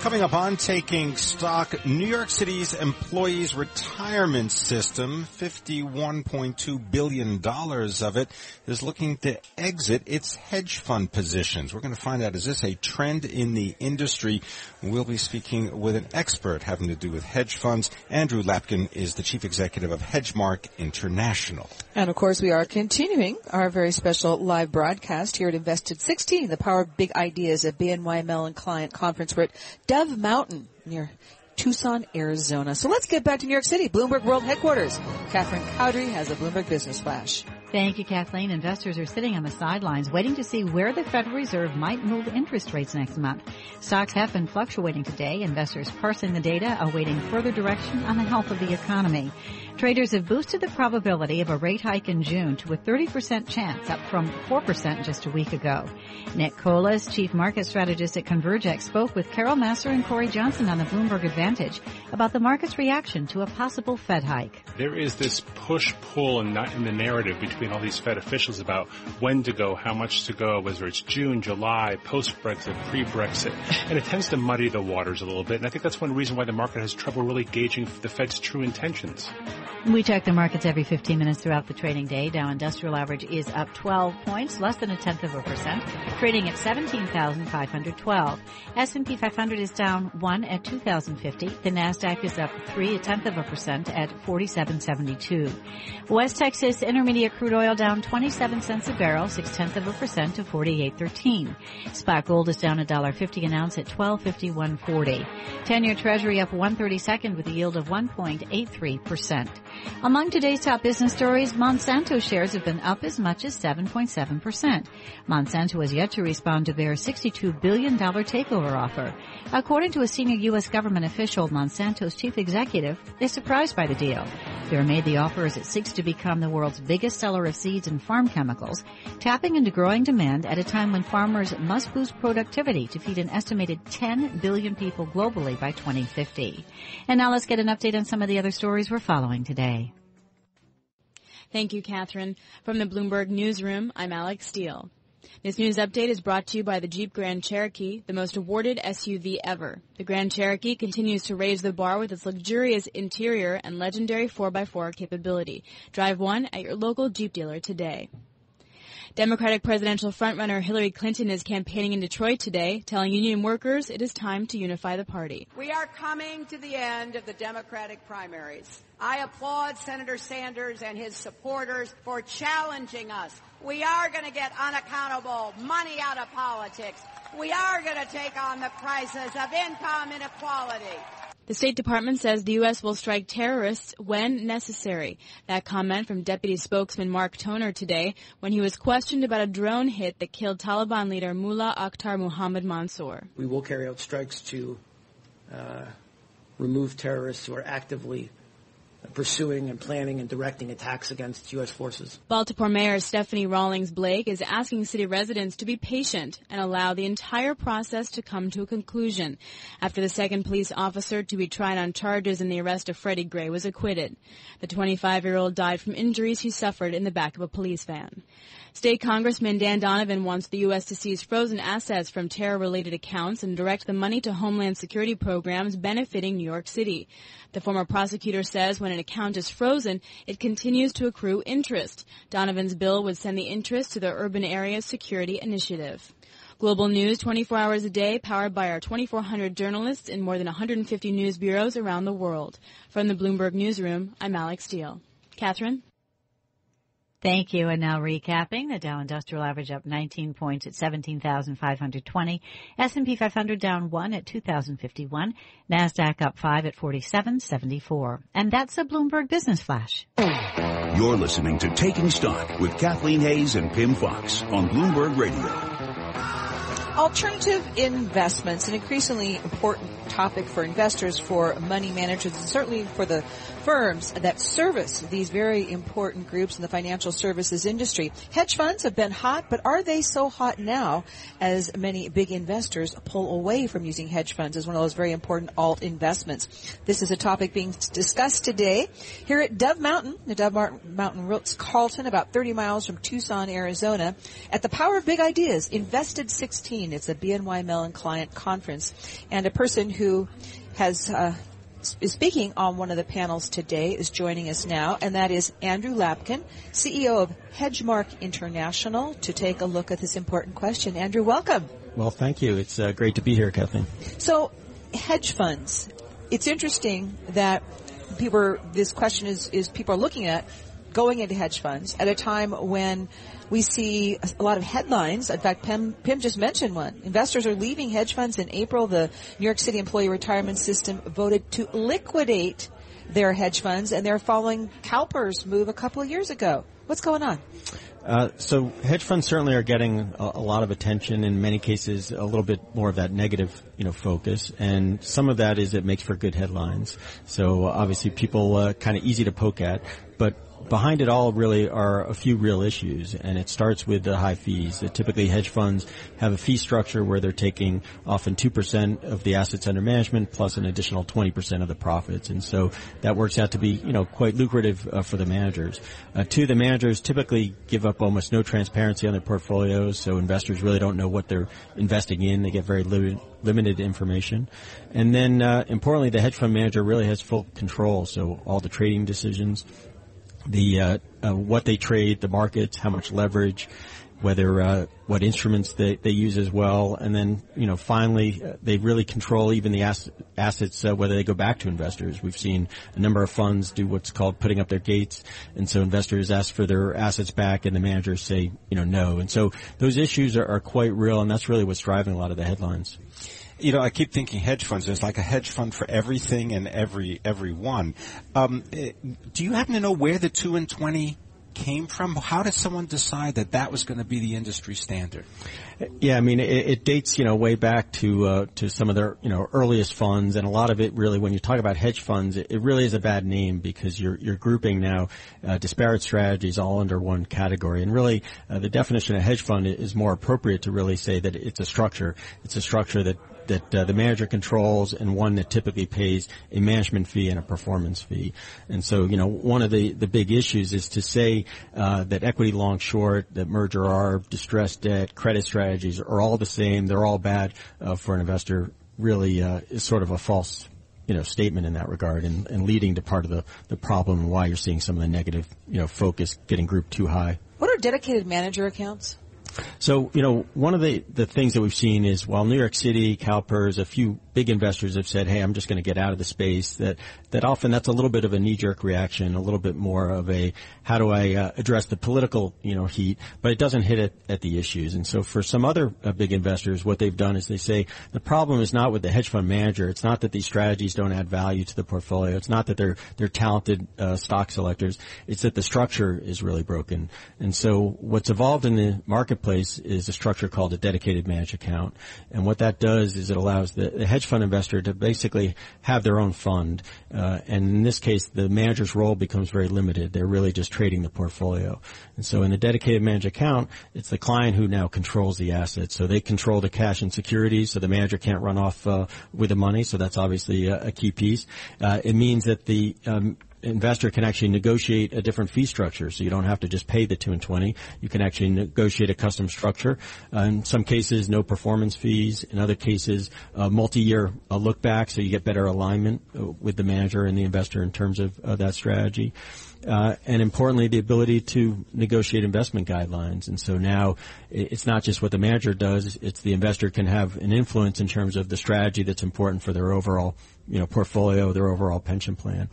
Coming up on Taking Stock, New York City's employees retirement system, $51.2 billion of it, is looking to exit its hedge fund positions. We're going to find out, is this a trend in the industry? We'll be speaking with an expert having to do with hedge funds. Andrew Lapkin is the chief executive of Hedgemark International. And of course, we are continuing our very special live broadcast here at Invested 16, the power of big ideas at BNY Mellon Client Conference. We're at Dove Mountain near Tucson, Arizona. So let's get back to New York City, Bloomberg World Headquarters. Catherine Cowdery has a Bloomberg Business Flash. Thank you, Kathleen. Investors are sitting on the sidelines waiting to see where the Federal Reserve might move interest rates next month. Stocks have been fluctuating today. Investors parsing the data, awaiting further direction on the health of the economy. Traders have boosted the probability of a rate hike in June to a 30% chance, up from 4% just a week ago. Nick Colas, chief market strategist at Convergex, spoke with Carol Massar and Cory Johnson on the Bloomberg Advantage about the market's reaction to a possible Fed hike. There is this push-pull in, in the narrative between all these Fed officials about when to go, how much to go, whether it's June, July, post-Brexit, pre-Brexit, and it tends to muddy the waters a little bit. And I think that's one reason why the market has trouble really gauging the Fed's true intentions. We check the markets every 15 minutes throughout the trading day. Dow Industrial Average is up 12 points, less than a tenth of a percent, trading at 17,512. S&P 500 is down 1 at 2,050. The Nasdaq is up 3, a tenth of a percent at 4772. West Texas Intermediate crude oil down 27 cents a barrel, 6 tenths of a percent to 48.13. Spot gold is down $1.50 an ounce at 1251.40. 10-year treasury up 132nd with a yield of 1.83 percent. Among today's top business stories, Monsanto shares have been up as much as 7.7%. Monsanto has yet to respond to their $62 billion takeover offer. According to a senior U.S. government official, Monsanto's chief executive is surprised by the deal. Bayer made the offer as it seeks to become the world's biggest seller of seeds and farm chemicals, tapping into growing demand at a time when farmers must boost productivity to feed an estimated 10 billion people globally by 2050. And now let's get an update on some of the other stories we're following today. Thank you, Catherine. From the Bloomberg Newsroom, I'm Alex Steele. This news update is brought to you by the Jeep Grand Cherokee, the most awarded SUV ever. The Grand Cherokee continues to raise the bar with its luxurious interior and legendary 4x4 capability. Drive one at your local Jeep dealer today. Democratic presidential frontrunner Hillary Clinton is campaigning in Detroit today, telling union workers it is time to unify the party. We are coming to the end of the Democratic primaries. I applaud Senator Sanders and his supporters for challenging us. We are going to get unaccountable money out of politics. We are going to take on the crisis of income inequality. The State Department says the U.S. will strike terrorists when necessary. That comment from Deputy Spokesman Mark Toner today when he was questioned about a drone hit that killed Taliban leader Mullah Akhtar Muhammad Mansour. We will carry out strikes to uh, remove terrorists who are actively pursuing and planning and directing attacks against U.S. forces. Baltimore Mayor Stephanie Rawlings Blake is asking city residents to be patient and allow the entire process to come to a conclusion after the second police officer to be tried on charges in the arrest of Freddie Gray was acquitted. The 25-year-old died from injuries he suffered in the back of a police van. State Congressman Dan Donovan wants the U.S. to seize frozen assets from terror-related accounts and direct the money to Homeland Security programs benefiting New York City. The former prosecutor says when an account is frozen, it continues to accrue interest. Donovan's bill would send the interest to the Urban Area Security Initiative. Global news 24 hours a day, powered by our 2,400 journalists in more than 150 news bureaus around the world. From the Bloomberg Newsroom, I'm Alex Steele. Catherine? Thank you. And now recapping, the Dow Industrial Average up 19 points at 17,520. S&P 500 down 1 at 2,051. NASDAQ up 5 at 4774. And that's a Bloomberg Business Flash. You're listening to Taking Stock with Kathleen Hays and Pimm Fox on Bloomberg Radio. Alternative investments, an increasingly important topic for investors, for money managers, and certainly for the firms that service these very important groups in the financial services industry. Hedge funds have been hot, but are they so hot now as many big investors pull away from using hedge funds as one of those very important alt investments? This is a topic being discussed today here at Dove Mountain, the Dove Mountain Ritz-Carlton, about 30 miles from Tucson, Arizona, at the Power of Big Ideas, Invested 16. It's a BNY Mellon client conference. And a person who has uh, is speaking on one of the panels today is joining us now, and that is Andrew Lapkin, CEO of Hedgemark International, to take a look at this important question. Andrew, welcome. Well, thank you. It's uh, great to be here, Kathleen. So, hedge funds. It's interesting that people are, this question is, is people are looking at going into hedge funds at a time when we see a lot of headlines. In fact, Pimm, Pimm just mentioned one. Investors are leaving hedge funds in April. The New York City Employee Retirement System voted to liquidate their hedge funds, and they're following CalPERS move a couple of years ago. What's going on? Uh, so hedge funds certainly are getting a, a, lot of attention. In many cases, a little bit more of that negative, you know, focus, and some of that is it makes for good headlines. So obviously, people uh, kind of easy to poke at, but behind it all really are a few real issues, and it starts with the high fees. typically, hedge funds have a fee structure where they're taking often 2% of the assets under management plus an additional 20% of the profits, and so that works out to be, you know, quite lucrative uh, for the managers. Uh, two, the managers typically give up almost no transparency on their portfolios, so investors really don't know what they're investing in. They get very limited limited information. And then, uh, importantly, the hedge fund manager really has full control. So all the trading decisions, the uh, uh, what they trade, the markets, how much leverage, whether uh, what instruments they, they use as well, and then you know finally uh, they really control even the ass- assets uh, whether they go back to investors. We've seen a number of funds do what's called putting up their gates, and so investors ask for their assets back, and the managers say you know no, and so those issues are, are quite real, and that's really what's driving a lot of the headlines you know, I keep thinking hedge funds. There's like a hedge fund for everything and every every one. Um, eh, do you happen to know where the two and twenty came from? How did someone decide that that was going to be the industry standard? Yeah, I mean, it, it dates, you know, way back to, uh, to some of their, you know, earliest funds. And a lot of it really, when you talk about hedge funds, it, it really is a bad name because you're, you're grouping now, uh, disparate strategies all under one category. And really, uh, the definition of hedge fund is more appropriate to really say that it's a structure. It's a structure that that uh, the manager controls and one that typically pays a management fee and a performance fee. And so, you know, one of the, the big issues is to say uh, that equity long short, that merger arb, distressed debt, credit strategies are all the same. They're all bad uh, for an investor. Really, uh, is sort of a false you know, statement in that regard and, and leading to part of the, the problem and why you're seeing some of the negative, you know, focus getting grouped too high. What are dedicated manager accounts? So, you know, one of the, the things that we've seen is while New York City, CalPERS, a few big investors have said, hey, I'm just going to get out of the space, that, that often that's a little bit of a knee-jerk reaction, a little bit more of a, how do I uh, address the political, you know, heat, but it doesn't hit it at the issues. And so for some other uh, big investors, what they've done is they say, the problem is not with the hedge fund manager. It's not that these strategies don't add value to the portfolio. It's not that they're, they're talented uh, stock selectors. It's that the structure is really broken. And so what's evolved in the marketplace is a structure called a dedicated managed account. And what that does is it allows the, the hedge fund investor to basically have their own fund. Uh, and in this case, the manager's role becomes very limited. They're really just trading the portfolio. And so in a dedicated managed account, it's the client who now controls the assets. So they control the cash and securities, so the manager can't run off uh, with the money. So that's obviously a, a key piece. Uh, it means that the um, investor can actually negotiate a different fee structure. So you don't have to just pay the two and twenty. You can actually negotiate a custom structure. Uh, in some cases, no performance fees. In other cases, uh, multi-year uh, look back, so you get better alignment uh, with the manager and the investor in terms of that strategy. Uh, and importantly, the ability to negotiate investment guidelines. And so now it's not just what the manager does; it's the investor can have an influence in terms of the strategy that's important for their overall, you know, portfolio, their overall pension plan.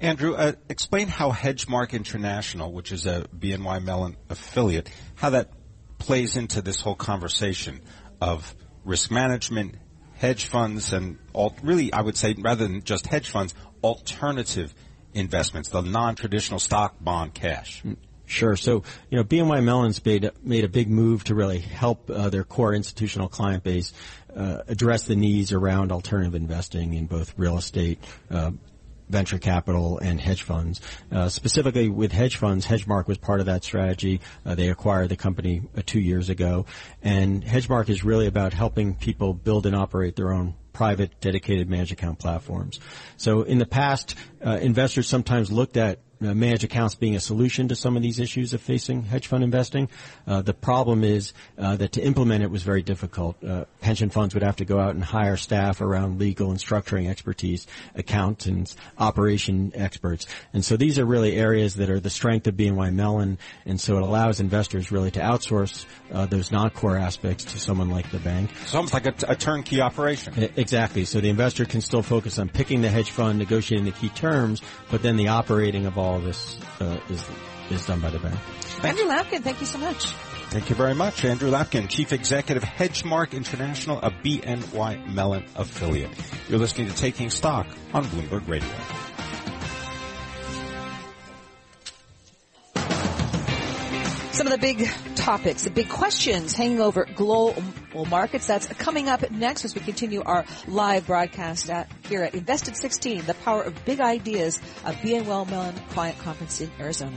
Andrew, uh, explain how Hedgemark International, which is a BNY Mellon affiliate, how that plays into this whole conversation of risk management, hedge funds, and all, really, I would say, rather than just hedge funds, alternative investments, the non-traditional stock, bond, cash. Mm, sure. So, you know, BNY Mellon's made made a big move to really help uh, their core institutional client base uh, address the needs around alternative investing in both real estate, uh, venture capital and hedge funds. Uh, specifically with hedge funds, Hedgemark was part of that strategy. Uh, they acquired the company uh, two years ago, and Hedgemark is really about helping people build and operate their own private dedicated managed account platforms. So in the past, uh, investors sometimes looked at uh, managed accounts being a solution to some of these issues of facing hedge fund investing. Uh, the problem is uh, that to implement it was very difficult. Uh, pension funds would have to go out and hire staff around legal and structuring expertise, accountants, operation experts. And so these are really areas that are the strength of BNY Mellon, and so it allows investors really to outsource uh, those non-core aspects to someone like the bank. It's almost like a, t- a turnkey operation. I- exactly. So the investor can still focus on picking the hedge fund, negotiating the key terms, but then the operating of all all this uh, is is done by the bank. Thanks. Andrew Lapkin, thank you so much. Thank you very much, Andrew Lapkin, Chief Executive, Hedgemark International, a BNY Mellon affiliate. You're listening to Taking Stock on Bloomberg Radio. Some of the big topics, the big questions hanging over global markets. That's coming up next as we continue our live broadcast at, here at Invested 16, the power of big ideas, a BNY Mellon client conference in Arizona.